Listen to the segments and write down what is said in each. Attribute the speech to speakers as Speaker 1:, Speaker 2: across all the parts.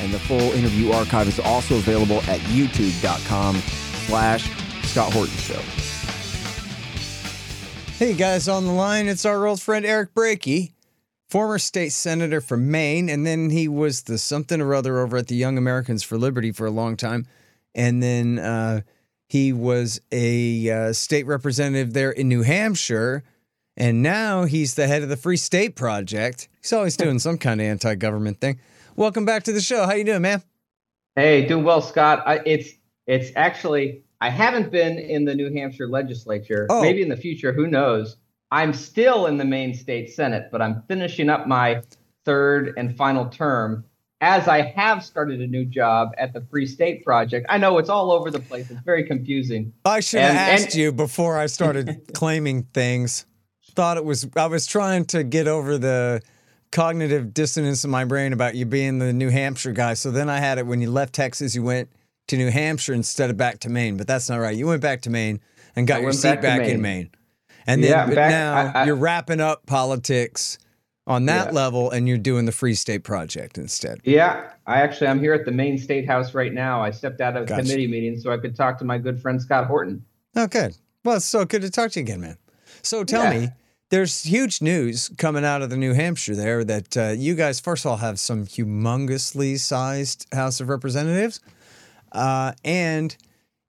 Speaker 1: and the full interview archive is also available at youtube.com slash Scott Horton Show.
Speaker 2: Hey guys, on the line, it's our old friend Eric Brakey, former state senator from Maine, and then he was the something or other over at the Young Americans for Liberty for a long time. And then uh, he was a uh, state representative there in New Hampshire. And now he's the head of the Free State Project. He's always doing some kind of anti-government thing. Welcome back to the show. How you doing, man?
Speaker 3: Hey, doing well, Scott. I, it's it's actually I haven't been in the New Hampshire legislature.
Speaker 2: Oh.
Speaker 3: Maybe in the future, who knows? I'm still in the Maine State Senate, but I'm finishing up my third and final term as I have started a new job at the Free State Project. I know it's all over the place. It's very confusing.
Speaker 2: I should have
Speaker 3: And-
Speaker 2: asked you before I started claiming things. Thought it was I was trying to get over the cognitive dissonance in my brain about you being the New Hampshire guy. So then I had it when you left Texas, you went to New Hampshire instead of back to Maine. But that's not right. You went back to Maine and got
Speaker 3: I
Speaker 2: your seat
Speaker 3: back
Speaker 2: back, in
Speaker 3: Maine.
Speaker 2: Maine. And then
Speaker 3: Yeah, back-
Speaker 2: now
Speaker 3: I- I-
Speaker 2: you're wrapping up politics on that
Speaker 3: Yeah.
Speaker 2: level and you're doing the Free State Project instead.
Speaker 3: Yeah, I actually I'm here at the Maine State House right now. I stepped out of a
Speaker 2: Gotcha.
Speaker 3: committee meeting so I could talk to my good friend Scott Horton.
Speaker 2: Oh, good. Well, it's so good to talk to you again, man. So tell
Speaker 3: Yeah.
Speaker 2: me, there's huge news coming out of the New Hampshire there that uh, you guys, first of all, have some humongously sized House of Representatives. Uh, and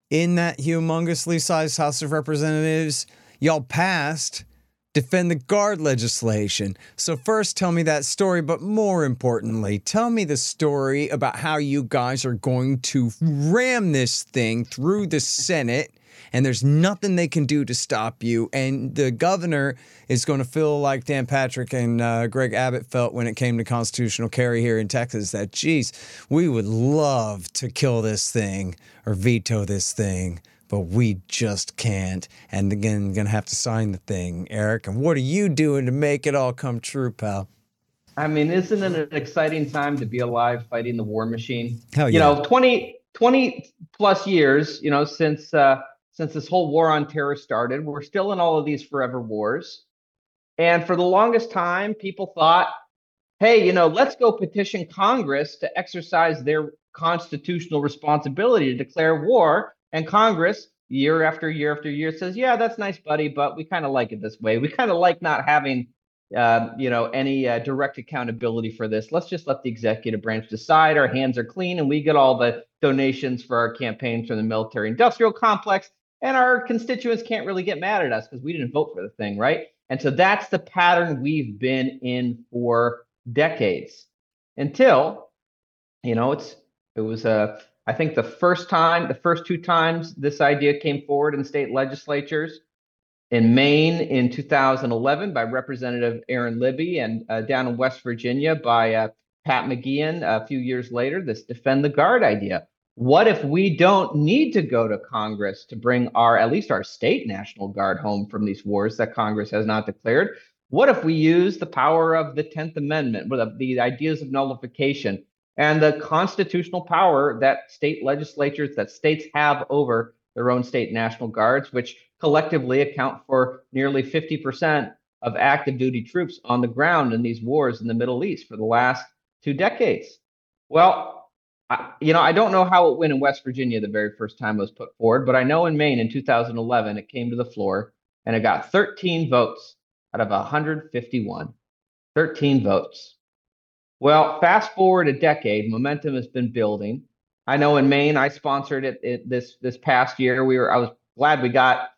Speaker 2: in that humongously sized House of Representatives, y'all passed defend the guard legislation. So, first, tell me that story, but more importantly, tell me the story about how you guys are going to ram this thing through the Senate. And there's nothing they can do to stop you. And the governor is going to feel like Dan Patrick and uh, Greg Abbott felt when it came to constitutional carry here in Texas that, geez, we would love to kill this thing or veto this thing but we just can't. And again, gonna have to sign the thing, Eric. And what are you doing to make it all come true, pal?
Speaker 3: I mean, isn't it an exciting time to be alive fighting the war machine?
Speaker 2: Hell
Speaker 3: You know, 20, 20 plus years, you know, since uh, since this whole war on terror started, we're still in all of these forever wars. And for the longest time, people thought, hey, you know, let's go petition Congress to exercise their constitutional responsibility to declare war. And Congress, year after year after year, says, yeah, that's nice, buddy, but we kind of like it this way. We kind of like not having uh, you know, any uh, direct accountability for this. Let's just let the executive branch decide. Our hands are clean, and we get all the donations for our campaigns from the military-industrial complex, and our constituents can't really get mad at us because we didn't vote for the thing, right? And so that's the pattern we've been in for decades until, you know, it's it was a I think the first time, the first two times this idea came forward in state legislatures in Maine in 2011 by Representative Aaron Libby, and uh, down in West Virginia by uh, Pat McGeehan a few years later, this defend the guard idea. What if we don't need to go to Congress to bring our, at least our state National Guard home from these wars that Congress has not declared? What if we use the power of the 10th Amendment, with the, the ideas of nullification, and the constitutional power that state legislatures, that states have over their own state National Guards, which collectively account for nearly 50% of active duty troops on the ground in these wars in the Middle East for the last two decades. Well, You know, I don't know how it went in West Virginia the very first time it was put forward, but I know in Maine in 2011 it came to the floor and it got 13 votes out of 151. 13 votes. Well, fast forward a decade, momentum has been building. I know in Maine, I sponsored it, it this this past year. We were I was glad we got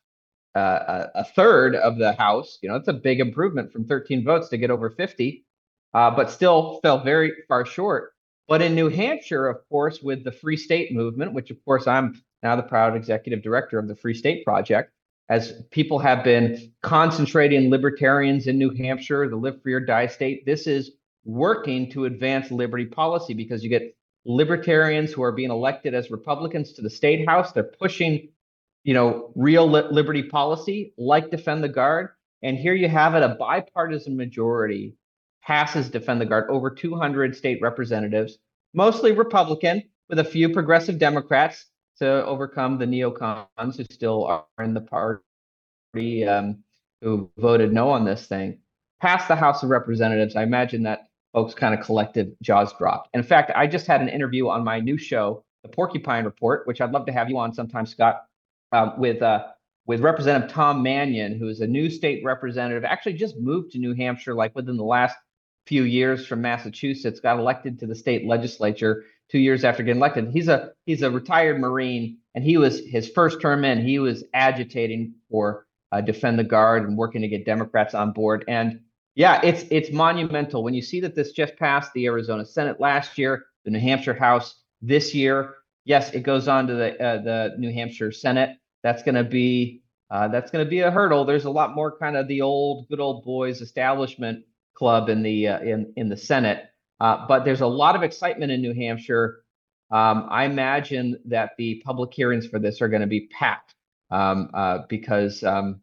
Speaker 3: uh, a, a third of the House. You know, it's a big improvement from 13 votes to get over 50, uh, but still fell very far short. But in New Hampshire, of course, with the Free State movement, which of course I'm now the proud executive director of the Free State Project, as people have been concentrating libertarians in New Hampshire, the live free or die state, this is working to advance liberty policy because you get libertarians who are being elected as Republicans to the state house. They're pushing, you know, real li- liberty policy like Defend the Guard. And here you have it a bipartisan majority passes Defend the Guard over 200 state representatives, mostly Republican, with a few progressive Democrats to overcome the neocons who still are in the party um, who voted no on this thing. Passed the House of Representatives. I imagine that folks kind of collective jaws dropped. in fact, I just had an interview on my new show, The Porcupine Report, which I'd love to have you on sometime, Scott, uh, with uh, with Representative Tom Mannion, who is a new state representative, actually just moved to New Hampshire like within the last few years from Massachusetts, got elected to the state legislature two years after getting elected. He's a he's a retired Marine, and he was his first term in. He was agitating for uh, defend the guard and working to get Democrats on board. And yeah, it's it's monumental when you see that this just passed the Arizona Senate last year, the New Hampshire House this year. Yes, it goes on to the uh, the New Hampshire Senate. That's going to be uh, that's going to be a hurdle. There's a lot more kind of the old good old boys establishment club in the uh, in in the Senate, uh, but there's a lot of excitement in New Hampshire. Um, I imagine that the public hearings for this are going to be packed um, uh, because um,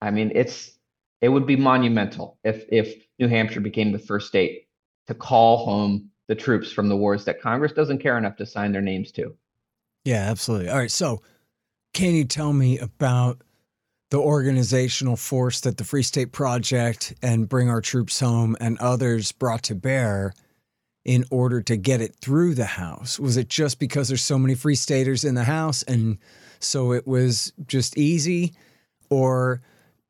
Speaker 3: I mean it's it would be monumental if if New Hampshire became the first state to call home the troops from the wars that Congress doesn't care enough to sign their names to.
Speaker 2: Yeah, absolutely. All right, so can you tell me about the organizational force that the Free State Project and Bring Our Troops Home and others brought to bear in order to get it through the House? Was it just because there's so many Free Staters in the House and so it was just easy? Or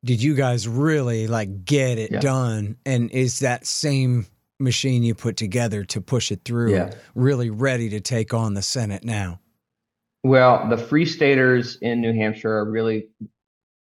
Speaker 2: did you guys really like get it yeah. done? And is that same machine you put together to push it through yeah. really ready to take on the Senate now?
Speaker 3: Well, the Free Staters in New Hampshire are really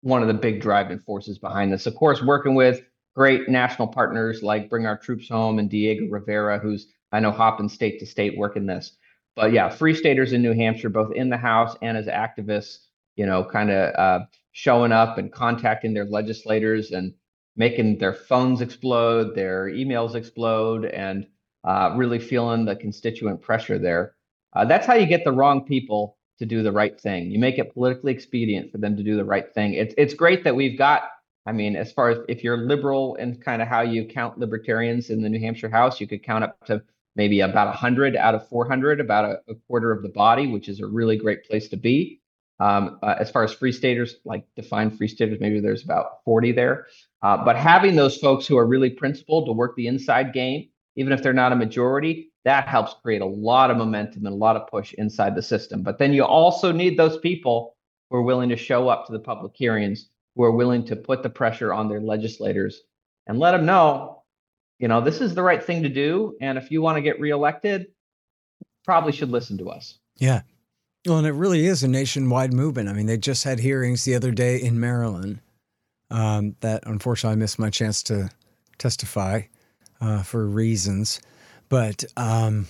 Speaker 3: one of the big driving forces behind this. Of course, working with great national partners like Bring Our Troops Home and Diego Rivera, who's I know hopping state to state working this. But yeah, Free Staters in New Hampshire, both in the House and as activists, you know, kind of uh, showing up and contacting their legislators and making their phones explode, their emails explode, and uh, really feeling the constituent pressure there. Uh, that's how you get the wrong people to do the right thing. You make it politically expedient for them to do the right thing. It's it's great that we've got. I mean, as far as if you're liberal and kind of how you count libertarians in the New Hampshire House, you could count up to maybe about 100 out of 400, about a, a quarter of the body, which is a really great place to be. Um, uh, as far as free staters, like defined free staters, maybe there's about 40 there. Uh, but having those folks who are really principled to work the inside game, even if they're not a majority, that helps create a lot of momentum and a lot of push inside the system. But then you also need those people who are willing to show up to the public hearings, who are willing to put the pressure on their legislators and let them know, you know, this is the right thing to do. And if you want to get reelected, probably should listen to us.
Speaker 2: Yeah. Well, and it really is a nationwide movement. I mean, they just had hearings the other day in Maryland um, that unfortunately I missed my chance to testify uh, for reasons. But, um,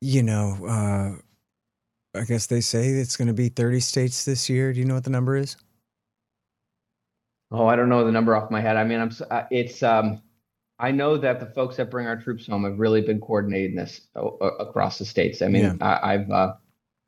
Speaker 2: you know, uh, I guess they say it's going to be 30 states this year. Do you know what the number is?
Speaker 3: Oh, I don't know the number off my head. I mean, I'm uh, it's um, I know that the folks that bring our troops home have really been coordinating this across the states. I mean, yeah. I, have uh,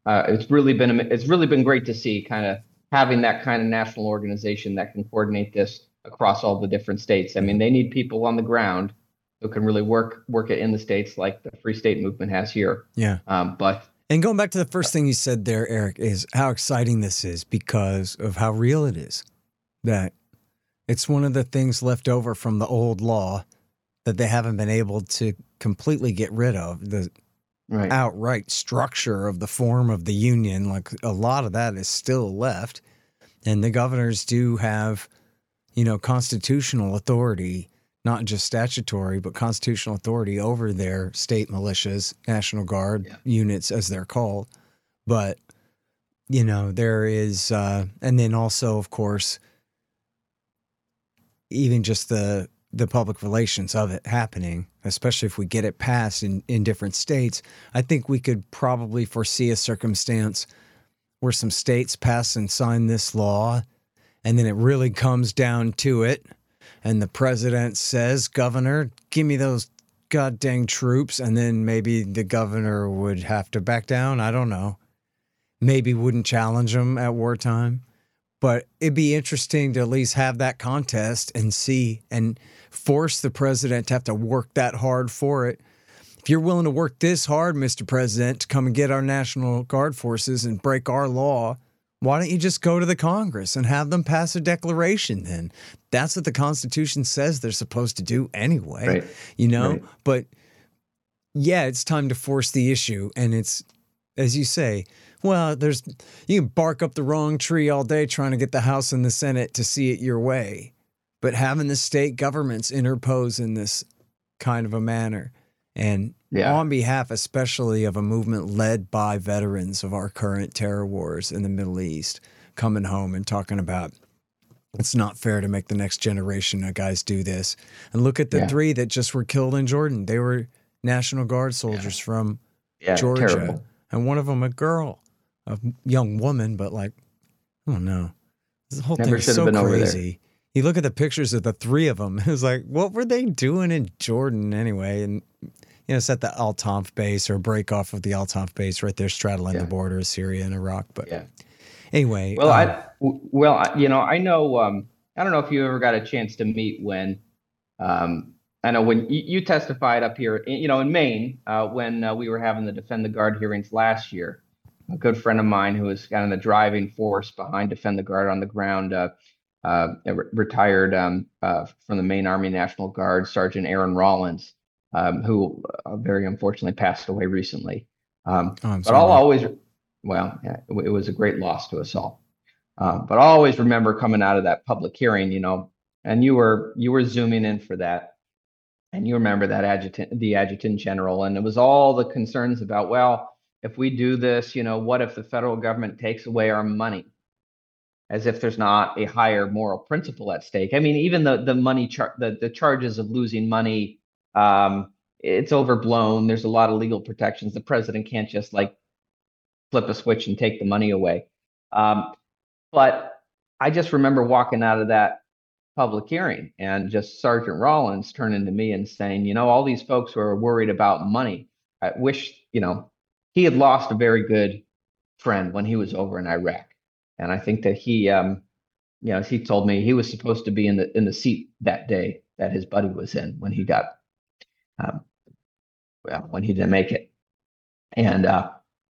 Speaker 3: uh, it's really been it's really been great to see kind of having that kind of national organization that can coordinate this across all the different states. I mean, they need people on the ground who can really work work it in the states like the Free State Movement has here.
Speaker 2: Yeah.
Speaker 3: Um, but
Speaker 2: and going back to the first thing you said there, Eric, is how exciting this is because of how real it is. That it's one of the things left over from the old law that they haven't been able to completely get rid of. The right. outright structure of the form of the union. Like a lot of that is still left. And the governors do have, you know, constitutional authority, not just statutory, but constitutional authority over their state militias, National Guard yeah. units, as they're called. But, you know, there is, uh, and then also, of course, even just the the public relations of it happening, especially if we get it passed in, in different states, I think we could probably foresee a circumstance where some states pass and sign this law, and then it really comes down to it, and the president says, Governor, give me those god dang troops and then maybe the governor would have to back down. I don't know. Maybe wouldn't challenge them at wartime. But it'd be interesting to at least have that contest and see and force the president to have to work that hard for it. If you're willing to work this hard, Mr. President, to come and get our National Guard forces and break our law, why don't you just go to the Congress and have them pass a declaration then? That's what the Constitution says they're supposed to do anyway.
Speaker 3: Right.
Speaker 2: You know?
Speaker 3: Right.
Speaker 2: But yeah, it's time to force the issue. And it's, as you say, well, there's, you can bark up the wrong tree all day trying to get the House and the Senate to see it your way. But having the state governments interpose in this kind of a manner and
Speaker 3: Yeah.
Speaker 2: on behalf especially of a movement led by veterans of our current terror wars in the Middle East coming home and talking about it's not fair to make the next generation of guys do this. And look at the
Speaker 3: Yeah.
Speaker 2: three that just were killed in Jordan. They were National Guard soldiers from
Speaker 3: Yeah,
Speaker 2: Georgia.
Speaker 3: terrible.
Speaker 2: And one of them a girl, a young woman, but like, I don't know. This whole
Speaker 3: Never
Speaker 2: thing is so
Speaker 3: been over there.
Speaker 2: crazy. You look at the pictures of the three of them. It was like, what were they doing in Jordan anyway? And you know, it's at the Al Tanf base or break off of the Al Tanf base right there, straddling
Speaker 3: Yeah.
Speaker 2: the border of Syria and Iraq. But
Speaker 3: Yeah.
Speaker 2: anyway,
Speaker 3: Well,
Speaker 2: um,
Speaker 3: I well, I- you know, I know. Um, I don't know if you ever got a chance to meet when. Um, I know when you, you testified up here, in- you know, in Maine, uh, when uh, we were having the Defend the Guard hearings last year. A good friend of mine who was kind of the driving force behind Defend the Guard on the ground, uh, uh, retired um, uh, from the Maine Army National Guard, Sergeant Aaron Rollins, um, who uh, very unfortunately passed away recently. Um,
Speaker 2: oh,
Speaker 3: but I'll always, well, yeah, it, it was a great loss to us all. Um, but I always remember coming out of that public hearing, you know, and you were you were zooming in for that, and you remember that adjutant, the adjutant general, and it was all the concerns about, well, if we do this, you know, what if the federal government takes away our money? As if there's not a higher moral principle at stake. I mean, even the the money char- the the charges of losing money, um, it's overblown. There's a lot of legal protections. The president can't just like flip a switch and take the money away. Um, but I just remember walking out of that public hearing and just Sergeant Rollins turning to me and saying, you know, all these folks who are worried about money, I wish, you know, he had lost a very good friend when he was over in Iraq. And I think that he, um, you know, he told me he was supposed to be in the in the seat that day that his buddy was in when he got, um, well, when he didn't make it. And uh,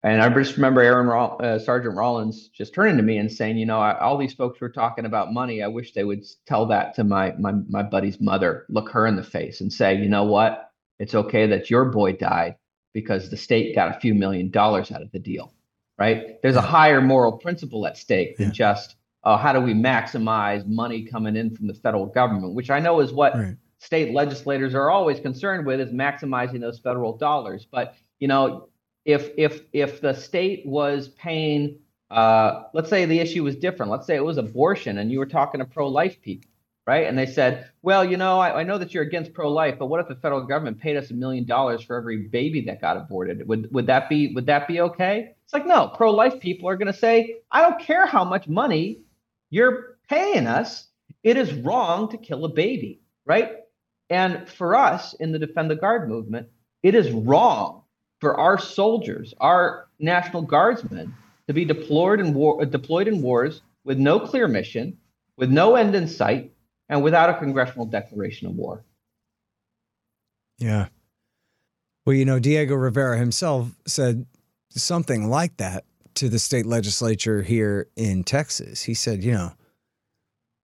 Speaker 3: and I just remember Aaron Roll, uh, Sergeant Rollins just turning to me and saying, you know, I, all these folks were talking about money. I wish they would tell that to my my my buddy's mother, look her in the face, and say, you know what, it's okay that your boy died because the state got a few million dollars out of the deal, right? There's a higher moral principle at stake than
Speaker 2: Yeah.
Speaker 3: just uh, how do we maximize money coming in from the federal government, which I know is what
Speaker 2: Right.
Speaker 3: state legislators are always concerned with is maximizing those federal dollars. But you know, if if if the state was paying, uh, let's say the issue was different. Let's say it was abortion, and you were talking to pro-life people, right? And they said, well, you know, I, I know that you're against pro-life, but what if the federal government paid us a million dollars for every baby that got aborted? Would would that be would that be okay? It's like no, pro-life people are going to say, I don't care how much money you're paying us. It is wrong to kill a baby, right? And for us in the Defend the Guard movement, it is wrong for our soldiers, our National Guardsmen, to be deployed in war, deployed in wars with no clear mission, with no end in sight, and without a congressional declaration of war.
Speaker 2: Yeah. Well, you know, Diego Rivera himself said something like that to the state legislature here in Texas. He said, you know,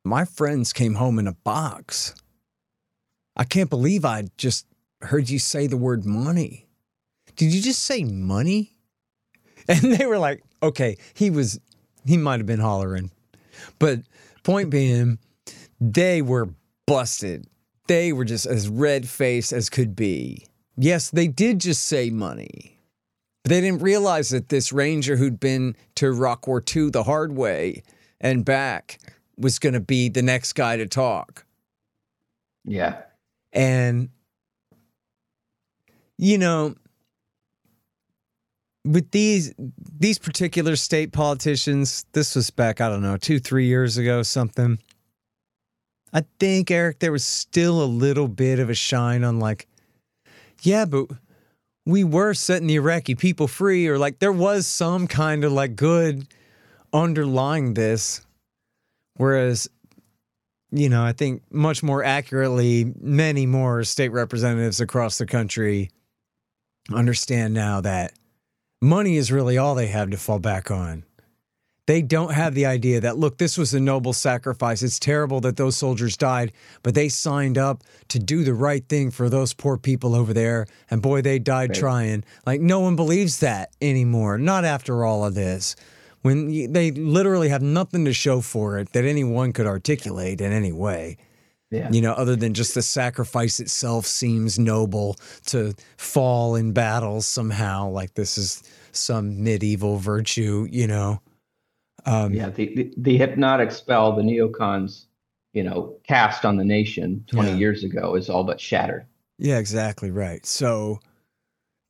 Speaker 2: my friends came home in a box. I can't believe I just heard you say the word money. Did you just say money? And they were like, okay, he was, he might have been hollering. But point being, they were busted. They were just as red faced as could be. Yes, they did just say money. But they didn't realize that this ranger who'd been to Iraq War II the hard way and back was going to be the next guy to talk.
Speaker 3: Yeah.
Speaker 2: And, you know, with these these particular state politicians, this was back, I don't know, two, three years ago, something. I think, Eric, there was still a little bit of a shine on like, yeah, but we were setting the Iraqi people free, or like there was some kind of like good underlying this. Whereas, you know, I think much more accurately, many more state representatives across the country understand now that money is really all they have to fall back on. They don't have the idea that, look, this was a noble sacrifice. It's terrible that those soldiers died, but they signed up to do the right thing for those poor people over there. And boy, they died right. trying. Like, no one believes that anymore. Not after all of this. When they literally have nothing to show for it that anyone could articulate in any way. Yeah. You know, other than just the sacrifice itself seems noble to fall in battles somehow, like this is some medieval virtue, you know.
Speaker 3: Um, yeah, the, the, the hypnotic spell the neocons, you know, cast on the nation 20 yeah. years ago is all but shattered.
Speaker 2: Yeah, exactly right. So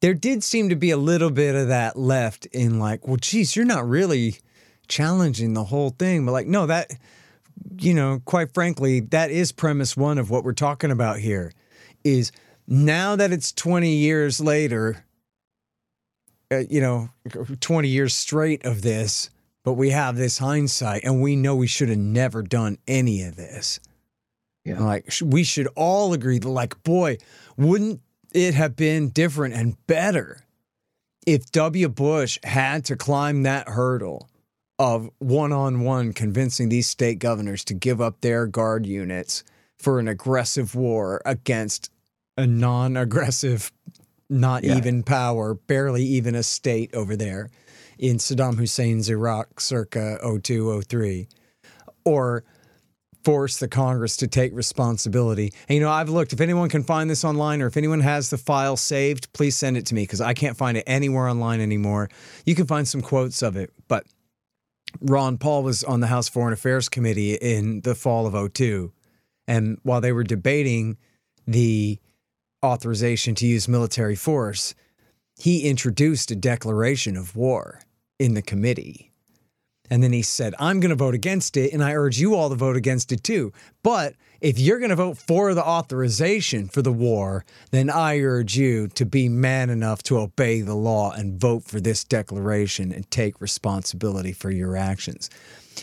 Speaker 2: there did seem to be a little bit of that left in like, well, geez, you're not really challenging the whole thing. But like, no, that, you know, quite frankly, that is premise one of what we're talking about here is now that it's 20 years later, uh, you know, 20 years straight of this, but we have this hindsight and we know we should have never done any of this. Yeah. Like we should all agree that like boy, wouldn't it have been different and better if W Bush had to climb that hurdle of one-on-one convincing these state governors to give up their guard units for an aggressive war against a non-aggressive not yeah. even power, barely even a state over there in Saddam Hussein's Iraq circa 02, 03, or force the Congress to take responsibility. And, you know, I've looked, if anyone can find this online or if anyone has the file saved, please send it to me because I can't find it anywhere online anymore. You can find some quotes of it, but Ron Paul was on the House Foreign Affairs Committee in the fall of 02. And while they were debating the authorization to use military force, he introduced a declaration of war in the committee. And then he said, I'm going to vote against it, and I urge you all to vote against it too. But if you're going to vote for the authorization for the war, then I urge you to be man enough to obey the law and vote for this declaration and take responsibility for your actions.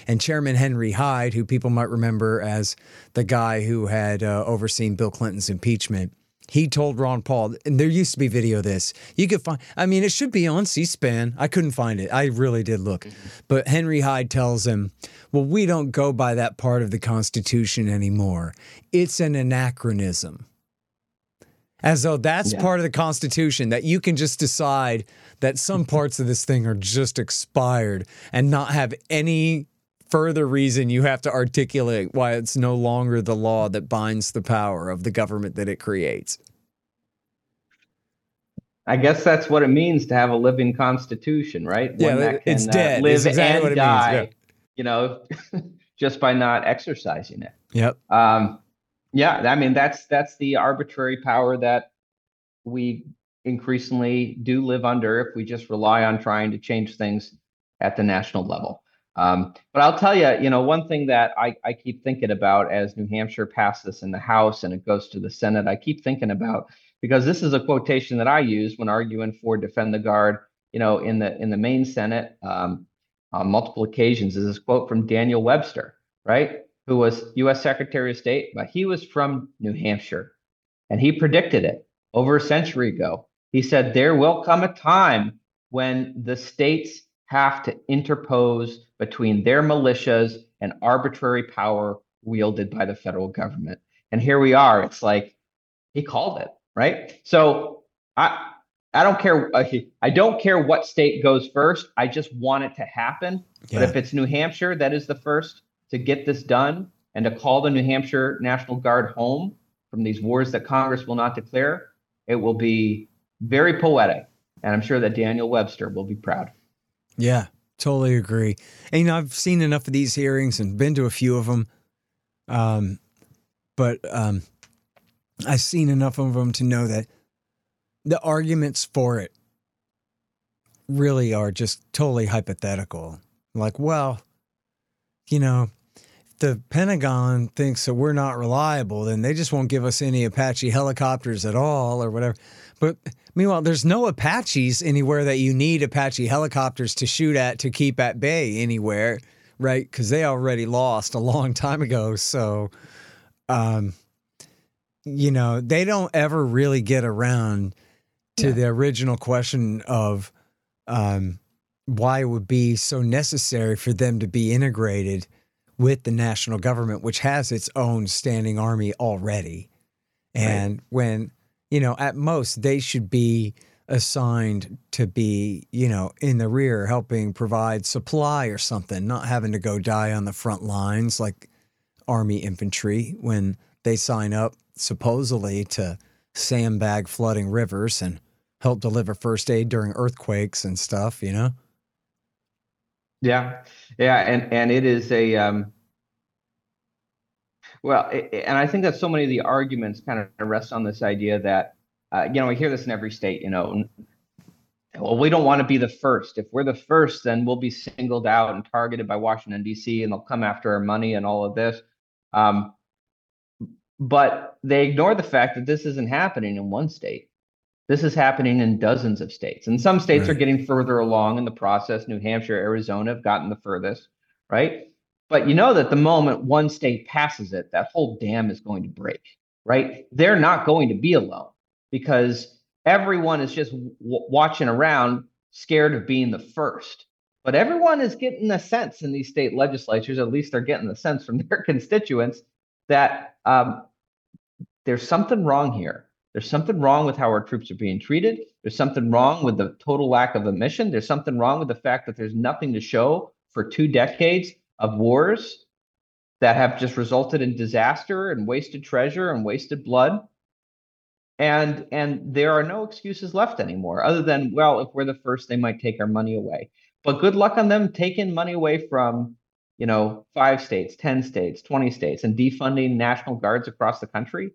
Speaker 2: And Chairman Henry Hyde, who people might remember as the guy who had uh, overseen Bill Clinton's impeachment, he told Ron Paul, and there used to be video of this. You could find, I mean, it should be on C SPAN. I couldn't find it. I really did look. Mm-hmm. But Henry Hyde tells him, well, we don't go by that part of the Constitution anymore. It's an anachronism. As though that's yeah. part of the Constitution, that you can just decide that some parts of this thing are just expired and not have any further reason you have to articulate why it's no longer the law that binds the power of the government that it creates.
Speaker 3: I guess that's what it means to have a living constitution, right?
Speaker 2: Yeah, One that can, it's uh, dead. Uh, live exactly and die, yeah.
Speaker 3: you know, just by not exercising it.
Speaker 2: Yep. Um,
Speaker 3: yeah, I mean that's that's the arbitrary power that we increasingly do live under if we just rely on trying to change things at the national level. Um, but I'll tell you, you know, one thing that I, I keep thinking about as New Hampshire passes this in the House and it goes to the Senate, I keep thinking about because this is a quotation that I use when arguing for defend the guard, you know, in the in the Maine Senate um, on multiple occasions. Is this quote from Daniel Webster, right, who was U.S. Secretary of State, but he was from New Hampshire, and he predicted it over a century ago. He said there will come a time when the states have to interpose between their militias and arbitrary power wielded by the federal government. And here we are. It's like he called it, right? So I I don't care. Uh, I don't care what state goes first. I just want it to happen. Yeah. But if it's New Hampshire that is the first to get this done and to call the New Hampshire National Guard home from these wars that Congress will not declare, it will be very poetic. And I'm sure that Daniel Webster will be proud.
Speaker 2: Yeah, totally agree. And you know, I've seen enough of these hearings and been to a few of them. Um, but um, I've seen enough of them to know that the arguments for it really are just totally hypothetical. Like, well, you know, if the Pentagon thinks that we're not reliable, then they just won't give us any Apache helicopters at all or whatever. But meanwhile, there's no Apaches anywhere that you need Apache helicopters to shoot at to keep at bay anywhere, right? Because they already lost a long time ago. So, um, you know, they don't ever really get around to
Speaker 3: Yeah.
Speaker 2: the original question of um, why it would be so necessary for them to be integrated with the national government, which has its own standing army already. And when, you know, at most they should be assigned to be, you know, in the rear helping provide supply or something, not having to go die on the front lines like army infantry when they sign up supposedly to sandbag flooding rivers and help deliver first aid during earthquakes and stuff, you know?
Speaker 3: Yeah, yeah, and and it is a um, well, i- i- and I think that so many of the arguments kind of rest on this idea that uh, you know we hear this in every state. You know, well, we don't want to be the first. If we're the first, then we'll be singled out and targeted by Washington D.C. and they'll come after our money and all of this. Um, but they ignore the fact that this isn't happening in one state. This is happening in dozens of states, and some states are getting further along in the process. New Hampshire, Arizona have gotten the furthest, right? But you know that the moment one state passes it, that whole dam is going to break, right? They're not going to be alone because everyone is just w- watching around, scared of being the first. But everyone is getting a sense in these state legislatures, at least they're getting the sense from their constituents, that um, there's something wrong here. There's something wrong with how our troops are being treated. There's something wrong with the total lack of a mission. There's something wrong with the fact that there's nothing to show for two decades of wars that have just resulted in disaster and wasted treasure and wasted blood. And and there are no excuses left anymore, other than well, if we're the first, they might take our money away. But good luck on them taking money away from, you know, five states, ten states, twenty states, and defunding national guards across the country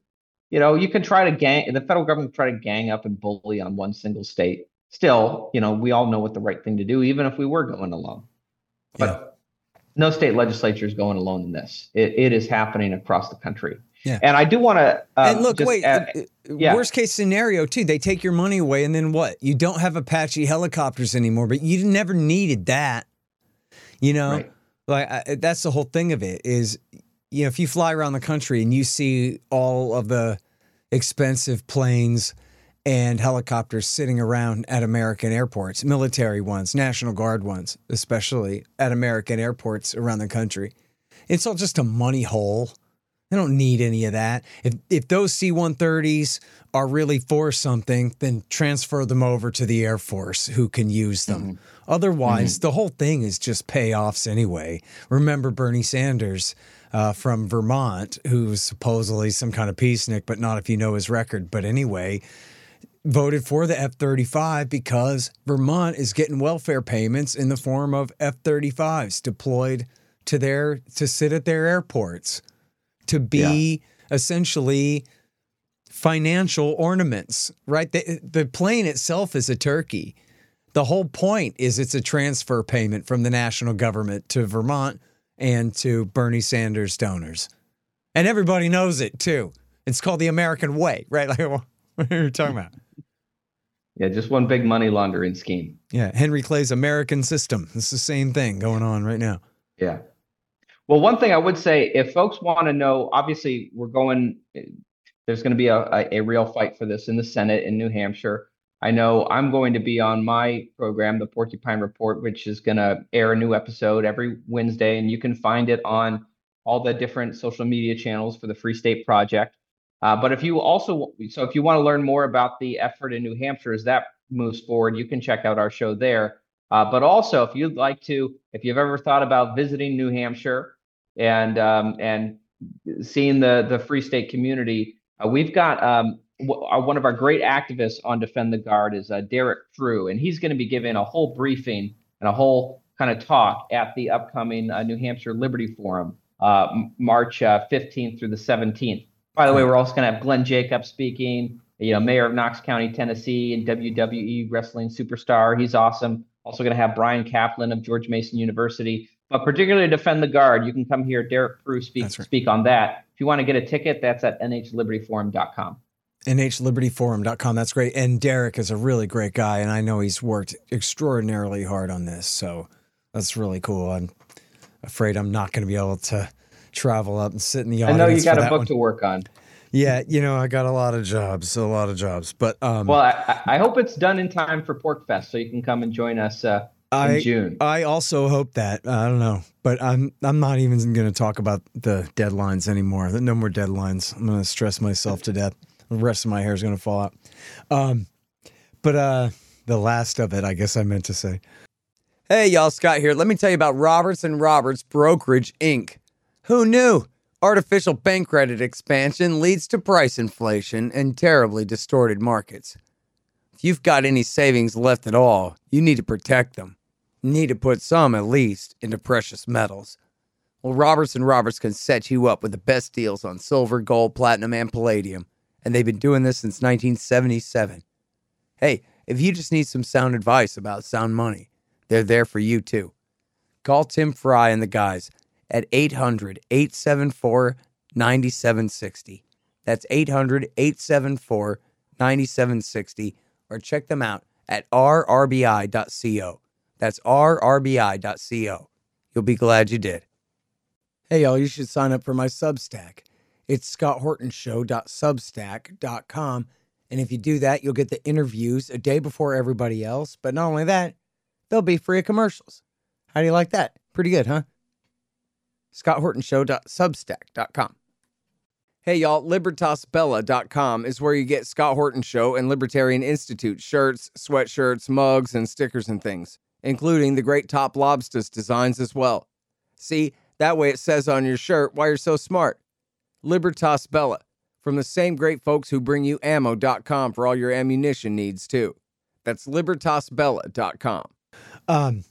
Speaker 3: you know, you can try to gang the federal government try to gang up and bully on one single state. Still, you know, we all know what the right thing to do, even if we were going alone. But no state legislature is going alone in this. It, it is happening across the country.
Speaker 2: Yeah.
Speaker 3: And I do want to. Uh,
Speaker 2: and look, wait,
Speaker 3: add-
Speaker 2: uh, uh,
Speaker 3: yeah.
Speaker 2: worst case scenario, too, they take your money away, and then what? You don't have Apache helicopters anymore, but you never needed that. You know,
Speaker 3: Right.
Speaker 2: like I, that's the whole thing of it is, you know, if you fly around the country and you see all of the expensive planes and helicopters sitting around at American airports, military ones, National Guard ones, especially at American airports around the country, it's all just a money hole. They don't need any of that. If if those C-130s are really for something, then transfer them over to the Air Force who can use them. Otherwise, the whole thing is just payoffs anyway. Remember Bernie Sanders uh, from Vermont, who's supposedly some kind of peacenik, but not if you know his record. But anyway, voted for the F 35 because Vermont is getting welfare payments in the form of F 35s deployed to their to sit at their airports to be essentially financial ornaments, right? The, the plane itself is a turkey. The whole point is it's a transfer payment from the national government to Vermont and to Bernie Sanders donors. And everybody knows it too. It's called the American way, right? Like what are you talking about?
Speaker 3: Yeah, just one big money laundering scheme.
Speaker 2: Yeah, Henry Clay's American system. It's the same thing going on right now.
Speaker 3: Yeah. Well, one thing I would say, if folks want to know, obviously we're going. There's going to be a, a, a real fight for this in the Senate in New Hampshire. I know I'm going to be on my program, the Porcupine Report, which is going to air a new episode every Wednesday, and you can find it on all the different social media channels for the Free State Project. Uh, but if you also, so if you want to learn more about the effort in New Hampshire as that moves forward, you can check out our show there. Uh, but also, if you'd like to, if you've ever thought about visiting New Hampshire and um, and seeing the the Free State community, uh, we've got um, w- uh, one of our great activists on Defend the Guard is uh, Derek True, and he's going to be giving a whole briefing and a whole kind of talk at the upcoming uh, New Hampshire Liberty Forum, uh, March uh, 15th through the 17th. By the way, we're also going to have Glenn Jacobs speaking, you know, mayor of Knox County, Tennessee, and WWE wrestling superstar. He's awesome. Also going to have Bryan Caplan of George Mason University. but particularly defend the guard, you can come here. Derek Prue speak
Speaker 2: right.
Speaker 3: speak on that. If you want to get a ticket, that's at nhlibertyforum.com.
Speaker 2: NHLibertyForum.com. That's great. And Derek is a really great guy, and I know he's worked extraordinarily hard on this. So that's really cool. I'm afraid I'm not going to be able to travel up and sit in the
Speaker 3: office.
Speaker 2: I
Speaker 3: know you got a book
Speaker 2: one.
Speaker 3: to work on.
Speaker 2: Yeah, you know, I got a lot of jobs, a lot of jobs. But um,
Speaker 3: Well, I, I hope it's done in time for PorcFest, so you can come and join us uh, in
Speaker 2: I
Speaker 3: June.
Speaker 2: I also hope that I don't know, but I'm I'm not even going to talk about the deadlines anymore. No more deadlines. I'm going to stress myself to death. The rest of my hair is going to fall out. Um, but uh, the last of it, I guess I meant to say. Hey, y'all, Scott here. Let me tell you about Roberts and Roberts Brokerage Inc. Who knew? Artificial bank credit expansion leads to price inflation and terribly distorted markets. If you've got any savings left at all, you need to protect them. You need to put some, at least, into precious metals. Well, Roberts and Roberts can set you up with the best deals on silver, gold, platinum, and palladium, and they've been doing this since 1977. Hey, if you just need some sound advice about sound money, they're there for you too. Call Tim Fry and the guys at 800 874 9760. That's 800 874 9760 or check them out at rrbi.co. That's rrbi.co. You'll be glad you did. Hey, y'all, you should sign up for my Substack. It's scotthortonshow.substack.com. And if you do that, you'll get the interviews a day before everybody else. But not only that, they'll be free of commercials. How do you like that? Pretty good, huh? scotthortonshow.substack.com. Hey y'all, libertasbella.com is where you get Scott Horton Show and Libertarian Institute shirts, sweatshirts, mugs, and stickers and things, including the great Top Lobsters designs as well. See, that way it says on your shirt why you're so smart. Libertas Bella, from the same great folks who bring you ammo.com for all your ammunition needs too. That's libertasbella.com. Um,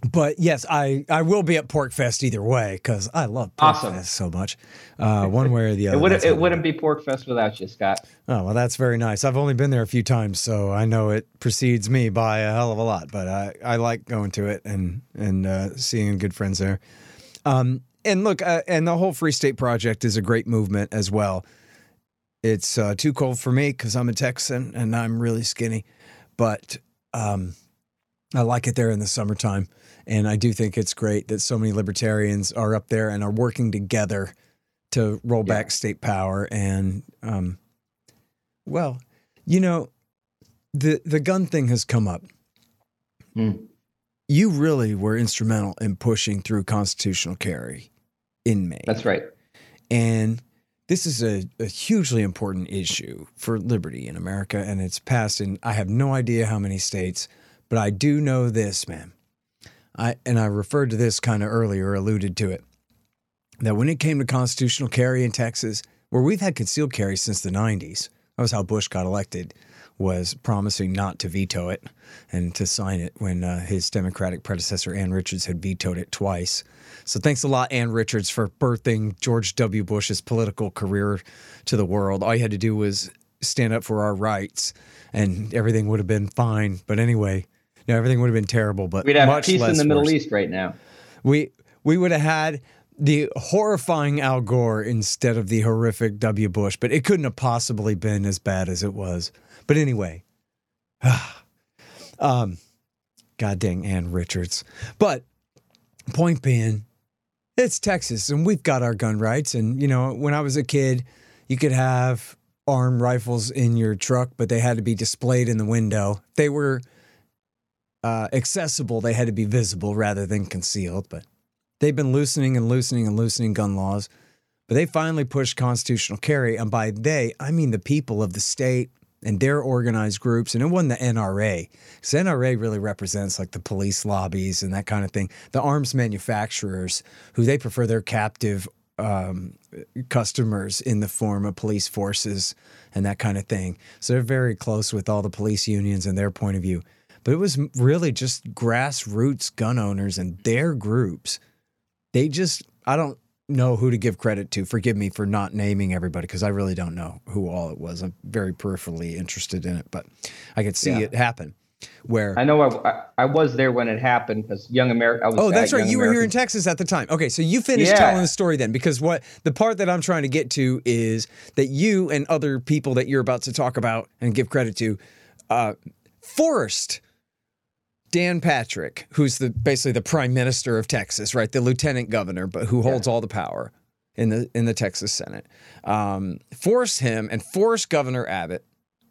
Speaker 2: but yes, I, I will be at PorcFest either way because I love Pork
Speaker 3: Awesome.
Speaker 2: Fest so much. Uh, one way or the other.
Speaker 3: It wouldn't it wouldn't be PorcFest without you, Scott.
Speaker 2: Oh, well, that's very nice. I've only been there a few times, so I know it precedes me by a hell of a lot, but I, I like going to it and, and uh, seeing good friends there. Um, and look, uh, and the whole Free State Project is a great movement as well. It's uh, too cold for me because I'm a Texan and I'm really skinny, but um, I like it there in the summertime. And I do think it's great that so many libertarians are up there and are working together to roll
Speaker 3: Yeah.
Speaker 2: back state power. And, um, well, you know, the, the gun thing has come up.
Speaker 3: Hmm.
Speaker 2: You really were instrumental in pushing through constitutional carry in Maine.
Speaker 3: That's right.
Speaker 2: And this is a, a hugely important issue for liberty in America, and it's passed in I have no idea how many states, but I do know this, man. I and I referred to this kind of earlier, alluded to it. That when it came to constitutional carry in Texas, where we've had concealed carry since the 90s, that was how Bush got elected, was promising not to veto it and to sign it when uh, his Democratic predecessor, Ann Richards, had vetoed it twice. So thanks a lot, Ann Richards, for birthing George W. Bush's political career to the world. All you had to do was stand up for our rights, and everything would have been fine. But anyway, no, everything would have been terrible. But
Speaker 3: We'd have peace in the Middle
Speaker 2: worse.
Speaker 3: East right now.
Speaker 2: We we would have had the horrifying Al Gore instead of the horrific W. Bush, but it couldn't have possibly been as bad as it was. But anyway, um, God dang Ann Richards. But point being, it's Texas and we've got our gun rights. And, you know, when I was a kid, you could have armed rifles in your truck, but they had to be displayed in the window. They were uh, accessible, they had to be visible rather than concealed. But they've been loosening and loosening and loosening gun laws. But they finally pushed constitutional carry. And by they, I mean the people of the state and their organized groups. And it wasn't the NRA, because NRA really represents like the police lobbies and that kind of thing. The arms manufacturers, who they prefer their captive um, customers in the form of police forces and that kind of thing. So they're very close with all the police unions and their point of view. But it was really just grassroots gun owners and their groups. They just, I don't know who to give credit to. Forgive me for not naming everybody because I really don't know who all it was. I'm very peripherally interested in it, but I could see
Speaker 3: Yeah.
Speaker 2: it happen. where
Speaker 3: I know I, I, I was there when it happened because Young America. I was
Speaker 2: Oh, that's right.
Speaker 3: Young
Speaker 2: You were here in Texas at the time. Okay, so you finished
Speaker 3: Yeah.
Speaker 2: telling the story then, because what the part that I'm trying to get to is that you and other people that you're about to talk about and give credit to, uh, forced Dan Patrick, who's the basically the prime minister of Texas, right, the lieutenant governor, but who holds all the power in the in the Texas Senate, um, force him and force Governor Abbott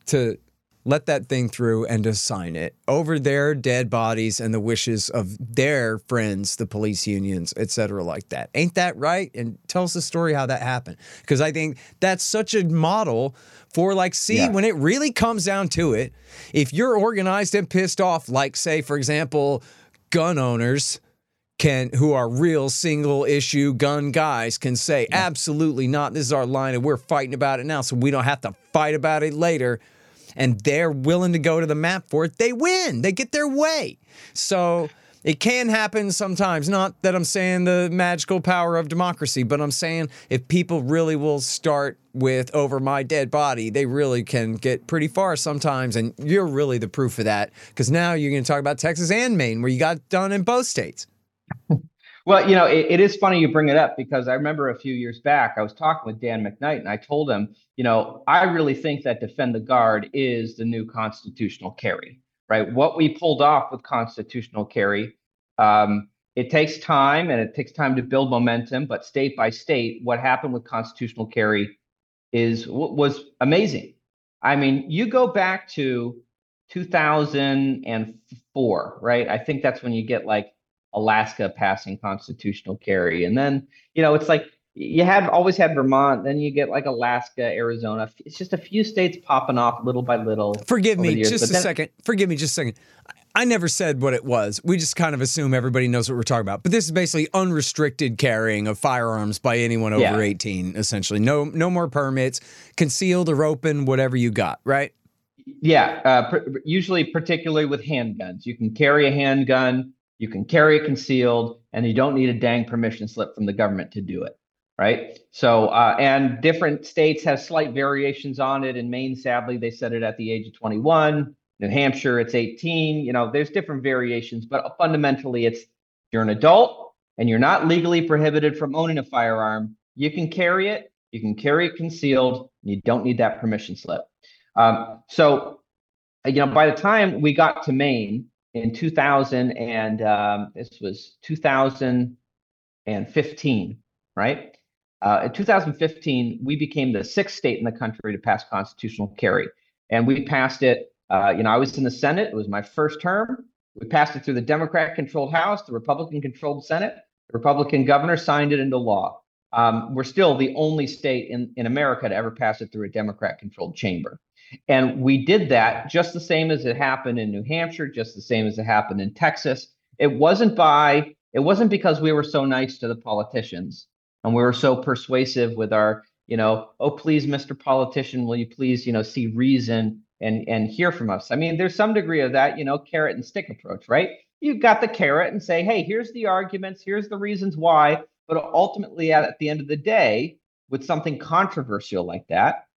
Speaker 2: to let that thing through and to sign it over their dead bodies and the wishes of their friends, the police unions, et cetera, like that. Ain't that right? And tell us the story how that happened. Because I think that's such a model for like, see,
Speaker 3: Yeah.
Speaker 2: when it really comes down to it, if you're organized and pissed off, like, say, for example, gun owners can who are real single issue gun guys can say absolutely not this is our line and we're fighting about it now so we don't have to fight about it later and they're willing to go to the map for it. They win. They get their way. So it can happen sometimes. Not that i'm saying the magical power of democracy but i'm saying if people really will start with over my dead body they really can get pretty far sometimes. And you're really the proof of that because now you're going to talk about texas and maine where you got done in both states.
Speaker 3: Well, you know, it, it is funny you bring it up because I remember a few years back I was talking with Dan McKnight and I told him, you know, I really think that defend the guard is the new constitutional carry, right? What we pulled off with constitutional carry, um, it takes time and it takes time to build momentum, but state by state, what happened with constitutional carry is was amazing. I mean, you go back to 2004, right? I think that's when you get like Alaska passing constitutional carry. And then, you know, it's like you have always had Vermont, then you get like Alaska, Arizona. It's just a few states popping off little by little.
Speaker 2: Forgive me
Speaker 3: years.
Speaker 2: just a
Speaker 3: then-
Speaker 2: second. Forgive me just a second. I never said what it was. We just kind of assume everybody knows what we're talking about. But this is basically unrestricted carrying of firearms by anyone over
Speaker 3: Yeah.
Speaker 2: 18, essentially. No no more permits, concealed or open, whatever you got, right?
Speaker 3: Yeah, uh, pr- usually particularly with handguns. You can carry a handgun, you can carry it concealed, and you don't need a dang permission slip from the government to do it, right? So, uh, and different states have slight variations on it. In Maine, sadly, they set it at the age of 21. New Hampshire, it's 18. You know, there's different variations, but fundamentally, it's you're an adult and you're not legally prohibited from owning a firearm. You can carry it, you can carry it concealed, you don't need that permission slip. Um, so, uh, you know, by the time we got to Maine in 2000, and um, this was 2015, right? Uh, in 2015, we became the sixth state in the country to pass constitutional carry, and we passed it. Uh, you know, I was in the Senate; it was my first term. We passed it through the Democrat-controlled House, the Republican-controlled Senate. The Republican governor signed it into law. Um, we're still the only state in, in America to ever pass it through a Democrat controlled chamber. And we did that just the same as it happened in New Hampshire, just the same as it happened in Texas. It wasn't by, it wasn't because we were so nice to the politicians and we were so persuasive with our, you know, oh, please, Mr. Politician, will you please, you know, see reason and, and hear from us? I mean, there's some degree of that, you know, carrot and stick approach, right? You've got the carrot and say, hey, here's the arguments, here's the reasons why. But ultimately, at, at the end of the day, with something controversial like that,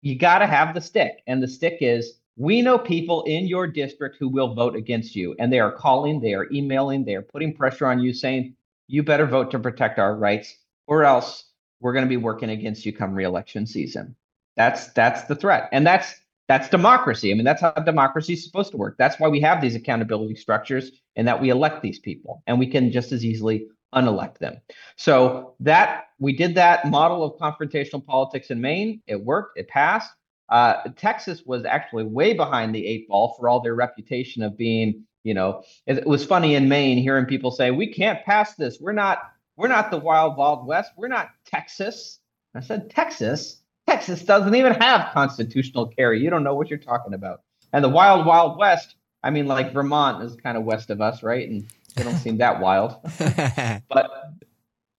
Speaker 3: you got to have the stick. And the stick is we know people in your district who will vote against you. And they are calling, they are emailing, they are putting pressure on you saying, you better vote to protect our rights, or else we're going to be working against you come reelection season. That's that's the threat. And that's that's democracy. I mean, that's how democracy is supposed to work. That's why we have these accountability structures and that we elect these people. And we can just as easily unelect them. So that we did that model of confrontational politics in Maine. It worked. It passed. Uh, Texas was actually way behind the eight ball for all their reputation of being, you know, it, it was funny in Maine hearing people say, "We can't pass this. We're not. We're not the wild wild west. We're not Texas." I said, "Texas. Texas doesn't even have constitutional carry. You don't know what you're talking about." And the wild wild west. I mean, like Vermont is kind of west of us, right? And they don't seem that wild but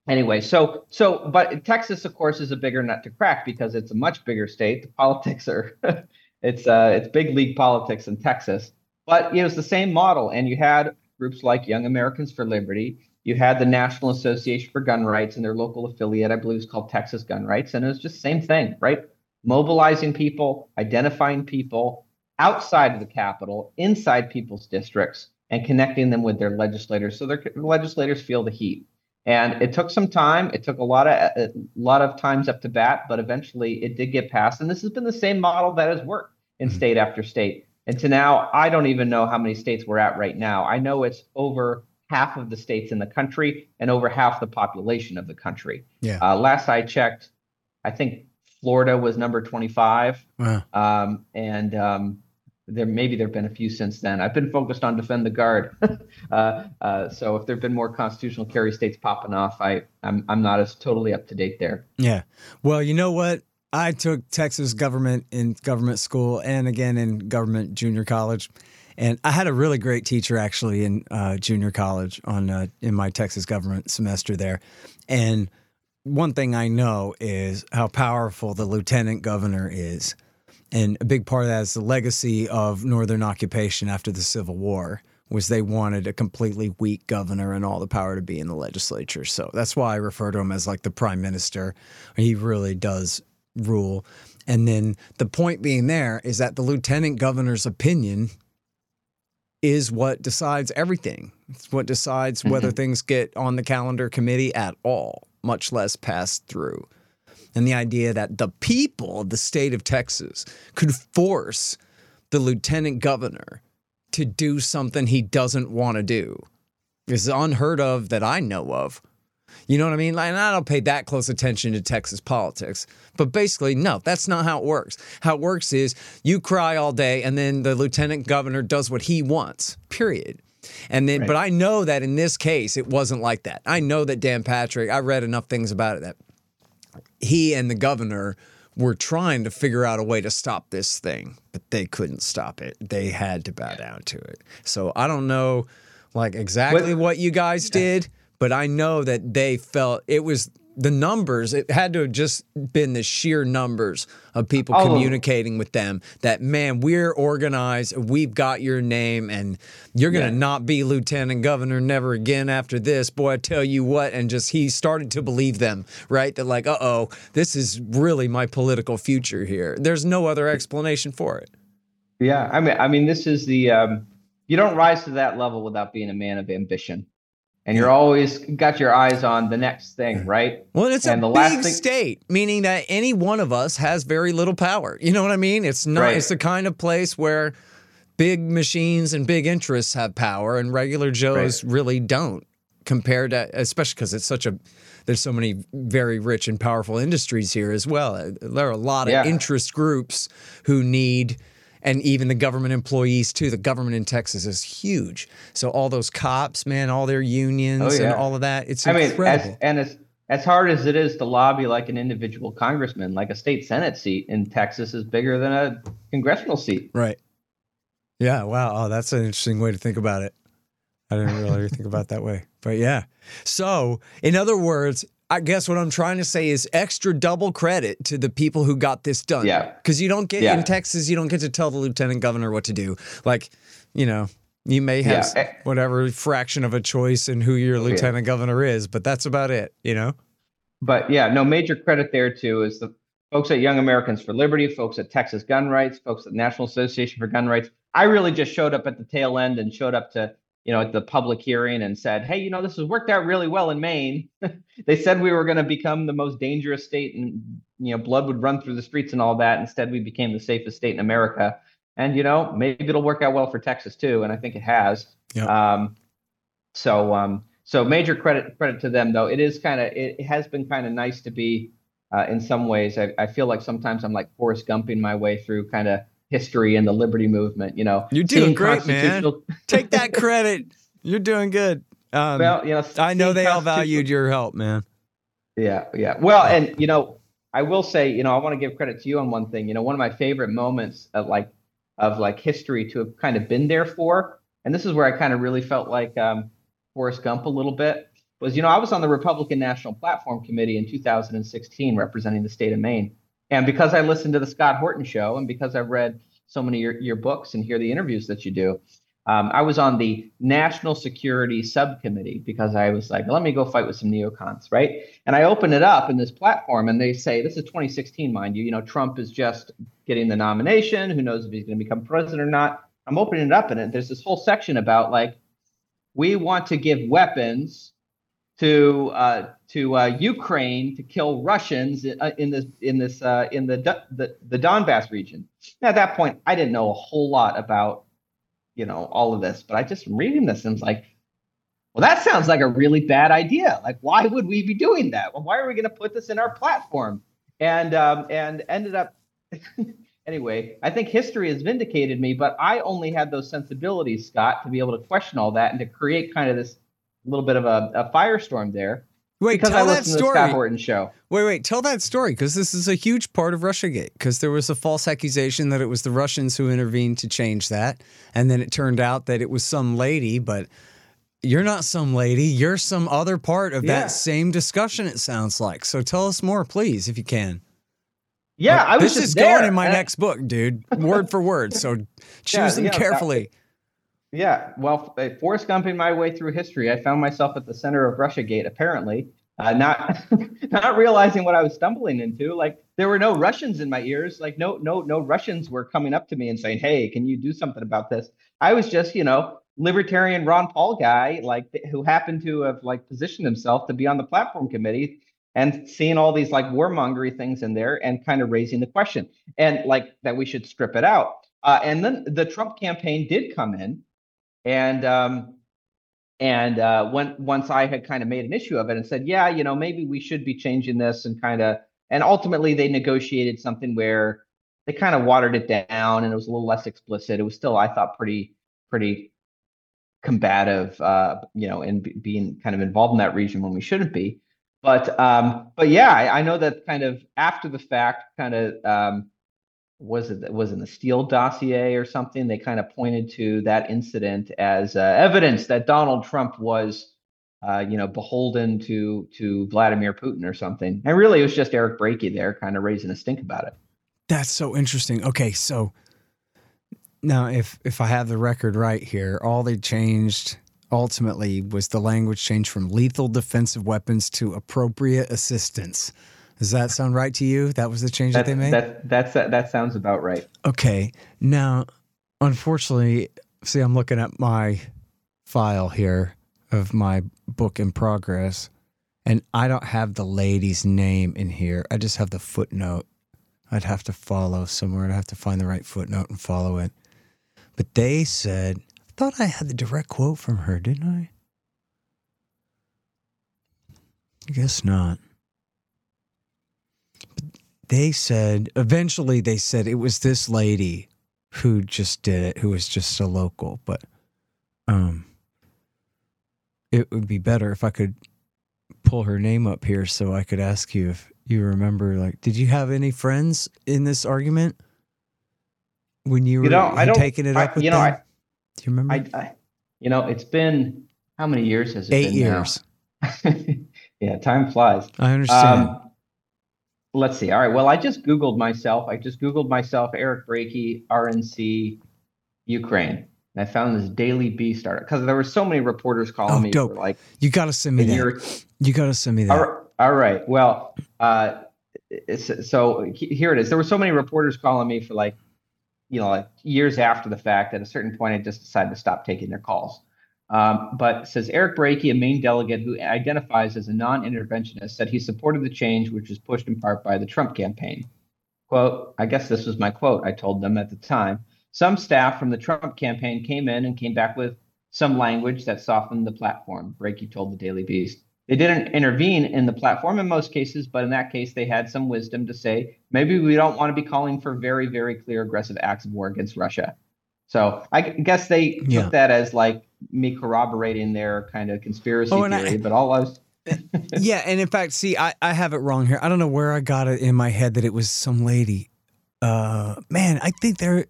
Speaker 3: anyway so so but texas of course is a bigger nut to crack because it's a much bigger state the politics are it's uh it's big league politics in texas but it was the same model and you had groups like young americans for liberty you had the national association for gun rights and their local affiliate i believe is called texas gun rights and it was just same thing right mobilizing people identifying people outside of the capital, inside people's districts, and connecting them with their legislators so their legislators feel the heat. And it took some time. It took a lot of a lot of times up to bat, but eventually it did get passed. And this has been the same model that has worked in mm-hmm. state after state. And to now, I don't even know how many states we're at right now. I know it's over half of the states in the country and over half the population of the country.
Speaker 2: Yeah.
Speaker 3: Uh, last I checked, I think Florida was number 25.
Speaker 2: Wow.
Speaker 3: Um, and um, there maybe there have been a few since then. I've been focused on defend the guard. uh, uh, so if there have been more constitutional carry states popping off, I I'm I'm not as totally up to date there.
Speaker 2: Yeah. Well, you know what? I took Texas government in government school and again in government junior college. And I had a really great teacher actually in uh, junior college on uh, in my Texas government semester there. And one thing I know is how powerful the lieutenant governor is. And a big part of that is the legacy of Northern occupation after the Civil War was they wanted a completely weak governor and all the power to be in the legislature. So that's why I refer to him as like the prime minister. He really does rule. And then the point being there is that the lieutenant governor's opinion is what decides everything. It's what decides mm-hmm. whether things get on the calendar committee at all, much less pass through and the idea that the people of the state of Texas could force the lieutenant governor to do something he doesn't want to do is unheard of that I know of. You know what I mean? Like, I don't pay that close attention to Texas politics, but basically, no, that's not how it works. How it works is you cry all day, and then the lieutenant governor does what he wants. Period. And then, right. but I know that in this case, it wasn't like that. I know that Dan Patrick. I read enough things about it that he and the governor were trying to figure out a way to stop this thing, but they couldn't stop it. They had to bow down to it. So I don't know like exactly what, what you guys did, but I know that they felt it was the numbers, it had to have just been the sheer numbers of people oh. communicating with them that, man, we're organized, we've got your name, and you're going to yeah. not be lieutenant governor never again after this. Boy, I tell you what. And just he started to believe them, right? That, like, uh oh, this is really my political future here. There's no other explanation for it.
Speaker 3: Yeah. I mean, I mean, this is the, um, you don't rise to that level without being a man of ambition and you're always got your eyes on the next thing, right?
Speaker 2: Well, it's and a the big thing- state, meaning that any one of us has very little power. You know what I mean? It's not. Right. It's the kind of place where big machines and big interests have power, and regular Joes right. really don't. Compared to, especially because it's such a, there's so many very rich and powerful industries here as well. There are a lot of yeah. interest groups who need and even the government employees too. The government in Texas is huge. So all those cops, man, all their unions oh, yeah. and all of that, it's I incredible.
Speaker 3: Mean, as, and as as hard as it is to lobby like an individual congressman, like a state senate seat in Texas is bigger than a congressional seat.
Speaker 2: Right. Yeah. Wow. Oh, that's an interesting way to think about it. I didn't really think about that way, but yeah. So, in other words, I guess what I'm trying to say is extra double credit to the people who got this done.
Speaker 3: Yeah.
Speaker 2: Because you don't get yeah. in Texas, you don't get to tell the lieutenant governor what to do. Like, you know, you may have yeah. Eh whatever fraction of a choice in who your oh, lieutenant yeah. governor is, but that's about it, you know?
Speaker 3: But yeah, no major credit there too is the folks at Young Americans for Liberty, folks at Texas Gun Rights, folks at National Association for Gun Rights. I really just showed up at the tail end and showed up to you know, at the public hearing and said, "Hey, you know, this has worked out really well in Maine." they said we were going to become the most dangerous state, and you know, blood would run through the streets and all that. Instead, we became the safest state in America. And you know, maybe it'll work out well for Texas too, and I think it has.
Speaker 2: Yeah.
Speaker 3: Um, so, um, so major credit credit to them though. It is kind of it has been kind of nice to be uh, in some ways. I, I feel like sometimes I'm like Forrest Gumping my way through kind of history and the liberty movement. You know,
Speaker 2: you're doing great, man. Take that credit. You're doing good. Um, well, you know, I know they all valued your help, man.
Speaker 3: Yeah, yeah. Well, and you know, I will say, you know, I want to give credit to you on one thing. You know, one of my favorite moments of like of like history to have kind of been there for, and this is where I kind of really felt like um, Forrest Gump a little bit. Was you know I was on the Republican National Platform Committee in 2016 representing the state of Maine, and because I listened to the Scott Horton show and because I've read so many of your, your books and hear the interviews that you do, Um, I was on the National Security Subcommittee because I was like, let me go fight with some neocons, right? And I open it up in this platform, and they say, this is 2016, mind you. You know, Trump is just getting the nomination. Who knows if he's going to become president or not? I'm opening it up, and there's this whole section about like, we want to give weapons to uh, to uh, Ukraine to kill Russians in, uh, in this in this uh, in the, the the Donbass region. Now, at that point, I didn't know a whole lot about you know all of this, but I just reading this and was like, well, that sounds like a really bad idea. Like, why would we be doing that? Well, why are we going to put this in our platform? And um, and ended up. anyway, I think history has vindicated me, but I only had those sensibilities, Scott, to be able to question all that and to create kind of this little bit of a, a firestorm there.
Speaker 2: Wait,
Speaker 3: because
Speaker 2: tell
Speaker 3: I
Speaker 2: that
Speaker 3: listened to the
Speaker 2: story.
Speaker 3: Scott Horton show.
Speaker 2: Wait, wait, tell that story because this is a huge part of Russiagate. Because there was a false accusation that it was the Russians who intervened to change that, and then it turned out that it was some lady. But you're not some lady; you're some other part of
Speaker 3: Yeah.
Speaker 2: that same discussion. It sounds like. So tell us more, please, if you can.
Speaker 3: Yeah, I was
Speaker 2: this
Speaker 3: just
Speaker 2: is
Speaker 3: there.
Speaker 2: going in my
Speaker 3: I-
Speaker 2: next book, dude, word for word. So choose them
Speaker 3: yeah,
Speaker 2: carefully.
Speaker 3: Yeah, well, uh, Forrest Gumping my way through history, I found myself at the center of RussiaGate. Apparently, uh, not not realizing what I was stumbling into. Like there were no Russians in my ears. Like no no no Russians were coming up to me and saying, "Hey, can you do something about this?" I was just you know libertarian Ron Paul guy, like who happened to have like positioned himself to be on the platform committee and seeing all these like warmongery things in there and kind of raising the question and like that we should strip it out. Uh, and then the Trump campaign did come in and um, and uh, when once I had kind of made an issue of it and said, yeah, you know, maybe we should be changing this and kind of, and ultimately they negotiated something where they kind of watered it down and it was a little less explicit. It was still, I thought, pretty pretty combative, uh, you know, and be, being kind of involved in that region when we shouldn't be. But um, but yeah, I, I know that kind of after the fact, kind of um, was it was in the Steele dossier or something? They kind of pointed to that incident as uh, evidence that Donald Trump was, uh, you know, beholden to to Vladimir Putin or something. And really, it was just Eric Brakey there, kind of raising a stink about it.
Speaker 2: That's so interesting. Okay, so now if if I have the record right here, all they changed ultimately was the language change from lethal defensive weapons to appropriate assistance. Does that sound right to you? That was the change that,
Speaker 3: That
Speaker 2: they made?
Speaker 3: that that's that sounds about right.
Speaker 2: okay. Now, unfortunately, see I'm looking at my file here of my book in progress and I don't have the lady's name in here. I just have the footnote. I'd have to follow somewhere. I'd have to find the right footnote and follow it. But they said, I thought I had the direct quote from her, didn't I? I guess not. They said, eventually, they said it was this lady who just did it, who was just a local. But um, it would be better if I could pull her name up here so I could ask you if you remember. Like, did you have any friends in this argument when you were
Speaker 3: You don't-
Speaker 2: taken it
Speaker 3: I-
Speaker 2: up with
Speaker 3: you know,
Speaker 2: them?
Speaker 3: I-
Speaker 2: Do you remember?
Speaker 3: I, I you know, it's been how many years has it
Speaker 2: Eight
Speaker 3: been now?
Speaker 2: years.
Speaker 3: yeah, time flies.
Speaker 2: I understand.
Speaker 3: Um, let's see. All right. Well, I just Googled myself. I just Googled myself, Eric Brakey, RNC, Ukraine. And I found this Daily Beast article because there were so many reporters calling
Speaker 2: Oh,
Speaker 3: me
Speaker 2: dope.
Speaker 3: like
Speaker 2: you got to send me that.
Speaker 3: year.
Speaker 2: You got to send me that.
Speaker 3: All right. All right. Well, uh, so here it is. There were so many reporters calling me for like, you know, like years after the fact. At a certain point, I just decided to stop taking their calls. Um, but says Eric Brakey, a Maine delegate who identifies as a non-interventionist, said he supported the change, which was pushed in part by the Trump campaign. Quote, I guess this was my quote. I told them at the time. Some staff from the Trump campaign came in and came back with some language that softened the platform, Brakey told the Daily Beast. They didn't intervene in the platform in most cases, but in that case, they had some wisdom to say maybe we don't want to be calling for very, very clear aggressive acts of war against Russia. So I guess they took that as like me corroborating their kind of conspiracy
Speaker 2: Oh, and I-
Speaker 3: theory. but all I was
Speaker 2: yeah, and in fact, see, I, I have it wrong here. I don't know where I got it in my head that it was some lady. Uh, man, I think there,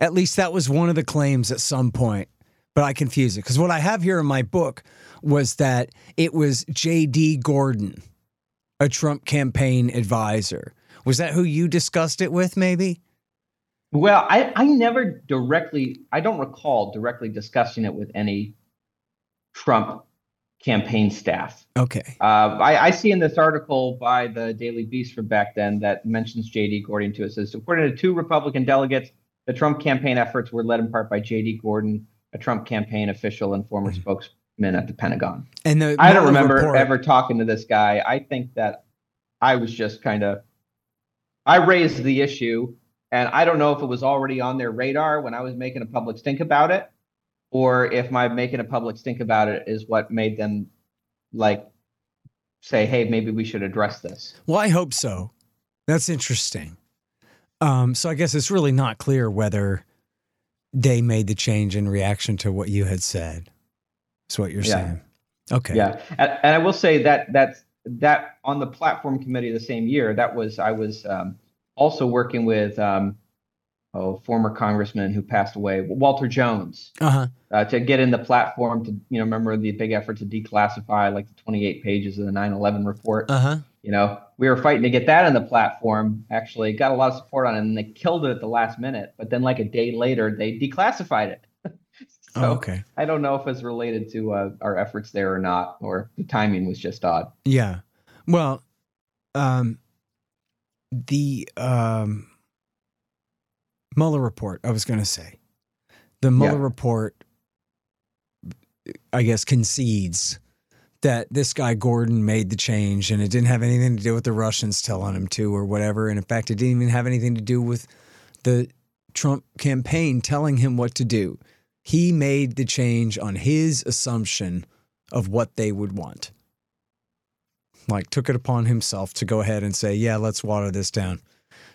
Speaker 2: at least that was one of the claims at some point, but I confuse it because what I have here in my book was that it was J.D. Gordon, a Trump campaign advisor. Was that who you discussed it with? Maybe.
Speaker 3: Well, I, I never directly, I don't recall directly discussing it with any Trump campaign staff.
Speaker 2: Okay.
Speaker 3: Uh, I, I see in this article by the Daily Beast from back then that mentions J.D. Gordon too. It says, according to two Republican delegates, the Trump campaign efforts were led in part by J.D. Gordon, a Trump campaign official and former spokesman at the Pentagon.
Speaker 2: And the
Speaker 3: I don't remember
Speaker 2: report-
Speaker 3: ever talking to this guy. I think that I was just kind of I raised the issue, and I don't know if it was already on their radar when I was making a public stink about it, or if my making a public stink about it is what made them like say, "Hey, maybe we should address this."
Speaker 2: Well, I hope so. That's interesting. Um, so I guess it's really not clear whether they made the change in reaction to what you had said. That's what you're
Speaker 3: Yeah.
Speaker 2: saying. Okay.
Speaker 3: Yeah, and, and I will say that that's that on the platform committee the same year. That was I was um, also working with um, oh former congressman who passed away, Walter Jones,
Speaker 2: Uh huh.
Speaker 3: uh, to get in the platform to you know remember the big effort to declassify like the 28 pages of the 9/11 report.
Speaker 2: Uh huh.
Speaker 3: You know, we were fighting to get that in the platform. Actually, got a lot of support on it, and they killed it at the last minute. But then, like a day later, they declassified it. so
Speaker 2: oh, okay.
Speaker 3: I don't know if it's related to uh, our efforts there or not, or the timing was just odd.
Speaker 2: Yeah. Well, um, the um, Mueller report, I was going to say, the Mueller
Speaker 3: Yeah.
Speaker 2: report, I guess, concedes that this guy Gordon made the change and it didn't have anything to do with the Russians telling him to or whatever. And in fact, it didn't even have anything to do with the Trump campaign telling him what to do. He made the change on his assumption of what they would want like took it upon himself to go ahead and say, "Yeah, let's water this down."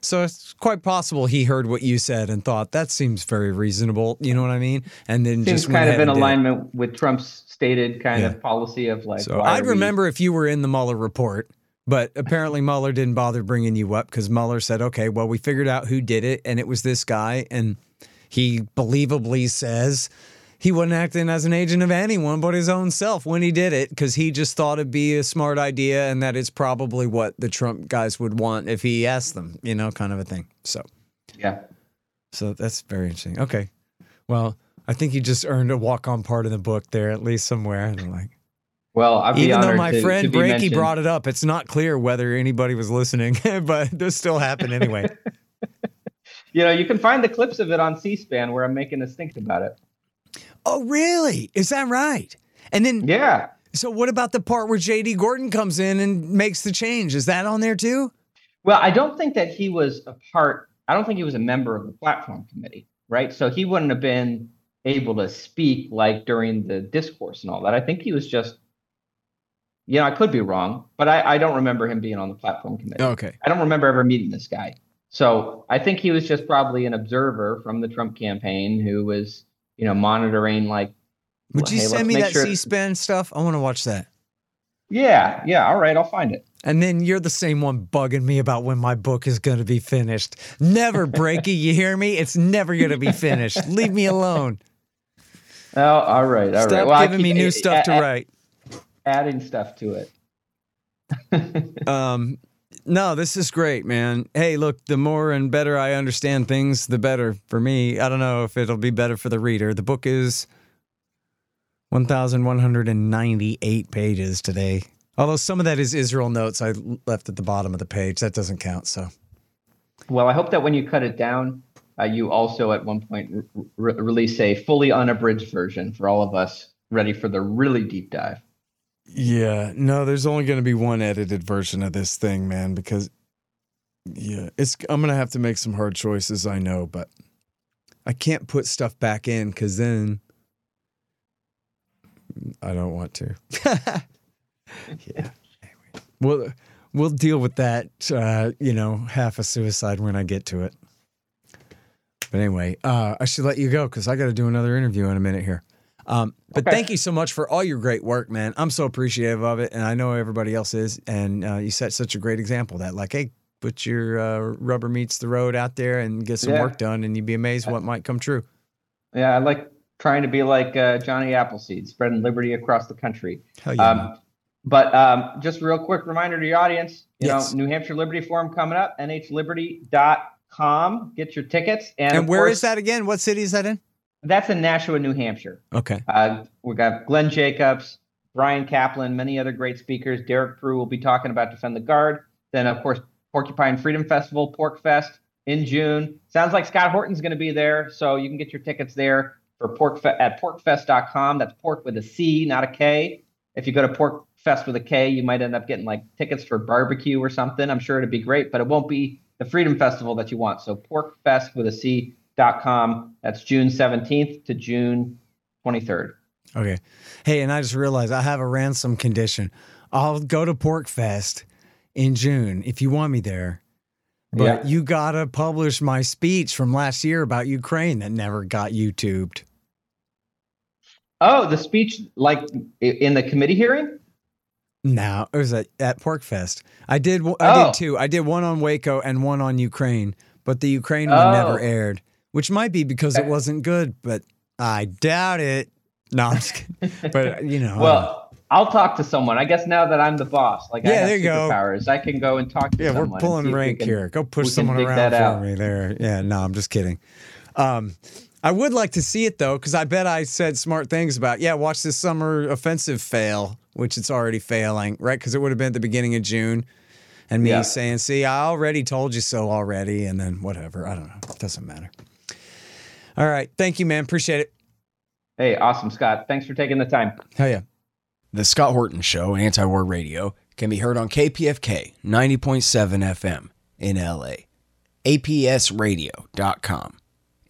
Speaker 2: So it's quite possible he heard what you said and thought that seems very reasonable. You know what I mean? And then
Speaker 3: Seems
Speaker 2: just
Speaker 3: kind of in alignment with Trump's stated kind
Speaker 2: Yeah.
Speaker 3: of policy of like.
Speaker 2: So I'd
Speaker 3: are we-
Speaker 2: remember if you were in the Mueller report, but apparently Mueller didn't bother bringing you up because Mueller said, "Okay, well, we figured out who did it, and it was this guy," and he believably says. He wasn't acting as an agent of anyone but his own self when he did it because he just thought it'd be a smart idea and that it's probably what the Trump guys would want if he asked them, you know, kind of a thing. So,
Speaker 3: Yeah.
Speaker 2: so that's very interesting. Okay. Well, I think you just earned a walk on part in the book there, at least somewhere. And I'm like,
Speaker 3: Well, I'd
Speaker 2: even though my
Speaker 3: to-
Speaker 2: friend
Speaker 3: to be
Speaker 2: Brakey
Speaker 3: mentioned.
Speaker 2: brought it up, it's not clear whether anybody was listening, but this still happened anyway.
Speaker 3: You know, you can find the clips of it on C-SPAN where I'm making a stink about it.
Speaker 2: Oh, really? Is that right? And then,
Speaker 3: Yeah.
Speaker 2: so what about the part where JD Gordon comes in and makes the change? Is that on there too?
Speaker 3: Well, I don't think that he was a part. I don't think he was a member of the platform committee, right? So he wouldn't have been able to speak like during the discourse and all that. I think he was just, you know, I could be wrong, but I, I don't remember him being on the platform committee.
Speaker 2: Okay.
Speaker 3: I don't remember ever meeting this guy. So I think he was just probably an observer from the Trump campaign who was, you know, monitoring like.
Speaker 2: Would you
Speaker 3: hey,
Speaker 2: send me that
Speaker 3: sure-
Speaker 2: C-SPAN stuff? I want to watch that.
Speaker 3: Yeah, yeah. All right, I'll find it.
Speaker 2: And then you're the same one bugging me about when my book is going to be finished. Never, Brakey. you hear me? It's never going to be finished. Leave me alone.
Speaker 3: Oh, all right, all right.
Speaker 2: Stop
Speaker 3: Well, I
Speaker 2: giving me new stuff to write.
Speaker 3: Adding stuff to it.
Speaker 2: Um, no, this is great, man. Hey, look, the more and better I understand things, the better for me. I don't know if it'll be better for the reader. The book is 1,198 pages today. Although some of that is Israel notes I left at the bottom of the page. That doesn't count. So,
Speaker 3: Well, I hope that when you cut it down, uh, you also at one point re- re- release a fully unabridged version for all of us ready for the really deep dive.
Speaker 2: Yeah, no, there's only going to be one edited version of this thing, man, because yeah, it's I'm going to have to make some hard choices, I know, but I can't put stuff back in cuz then I don't want to. yeah. Anyway, we'll we'll deal with that uh, you know, half a suicide when I get to it. But anyway, uh, I should let you go because I got to do another interview in a minute here. Um, but
Speaker 3: Okay.
Speaker 2: thank you so much for all your great work, man. I'm so appreciative of it, and I know everybody else is. And uh, you set such a great example that, like, hey, put your uh, rubber meets the road out there and get some
Speaker 3: Yeah.
Speaker 2: work done, and you'd be amazed what might come true.
Speaker 3: Yeah, I like trying to be like uh, Johnny Appleseed, spreading liberty across the country.
Speaker 2: Hell yeah.
Speaker 3: Um, but um, just a real quick reminder to your audience, you
Speaker 2: Yes.
Speaker 3: know, New Hampshire Liberty Forum coming up, nhliberty.com. Get your tickets. And,
Speaker 2: And where
Speaker 3: course,
Speaker 2: is that again? What city is that in?
Speaker 3: That's in Nashua, New Hampshire.
Speaker 2: Okay.
Speaker 3: Uh, we got Glenn Jacobs, Bryan Caplan, many other great speakers. Derek Prue will be talking about Defend the Guard. Then, of course, Porcupine Freedom Festival, PorcFest in June. Sounds like Scott Horton's going to be there, so you can get your tickets there for pork fe- at porcfest.com. That's pork with a C, not a K. If you go to porkfest with a K, you might end up getting like tickets for barbecue or something. I'm sure it'd be great, but it won't be the Freedom Festival that you want. So porcfest with a C.com. That's June 17th to June 23rd.
Speaker 2: Okay. Hey, and I just realized I have a ransom condition. I'll go to PorcFest in June if you want me there. But
Speaker 3: Yeah.
Speaker 2: you gotta publish my speech from last year about Ukraine that never got YouTubed.
Speaker 3: Oh, the speech like in the committee hearing?
Speaker 2: No, it was at, at PorcFest. I did I
Speaker 3: Oh.
Speaker 2: did two. I did one on Waco and one on Ukraine, but the Ukraine one never
Speaker 3: Oh.
Speaker 2: aired, which might be because it wasn't good, but I doubt it. No, I'm just kidding. But you know,
Speaker 3: Well, I'll talk to someone. I guess now that I'm the boss, like I
Speaker 2: Yeah,
Speaker 3: have
Speaker 2: there you go.
Speaker 3: superpowers, I can go and talk to
Speaker 2: Yeah,
Speaker 3: someone.
Speaker 2: Yeah,
Speaker 3: we're
Speaker 2: pulling
Speaker 3: if we
Speaker 2: rank
Speaker 3: can-
Speaker 2: here. Go push someone around for
Speaker 3: out.
Speaker 2: me there. Yeah, no, I'm just kidding. Um, I would like to see it though, because I bet I said smart things about. Yeah, watch this summer offensive fail, which it's already failing, right? Because it would have been at the beginning of June, and me
Speaker 3: Yeah.
Speaker 2: saying, "See, I already told you so already," and then whatever. I don't know. It doesn't matter. All right, thank you, man. Appreciate it.
Speaker 3: Hey, awesome, Scott. Thanks for taking the time.
Speaker 2: Hell yeah.
Speaker 1: The Scott Horton Show, Anti War Radio, can be heard on KPFK 90.7 FM in LA, APSradio.com,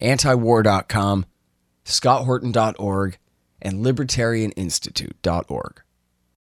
Speaker 1: antiwar.com, scotthorton.org, and libertarianinstitute.org.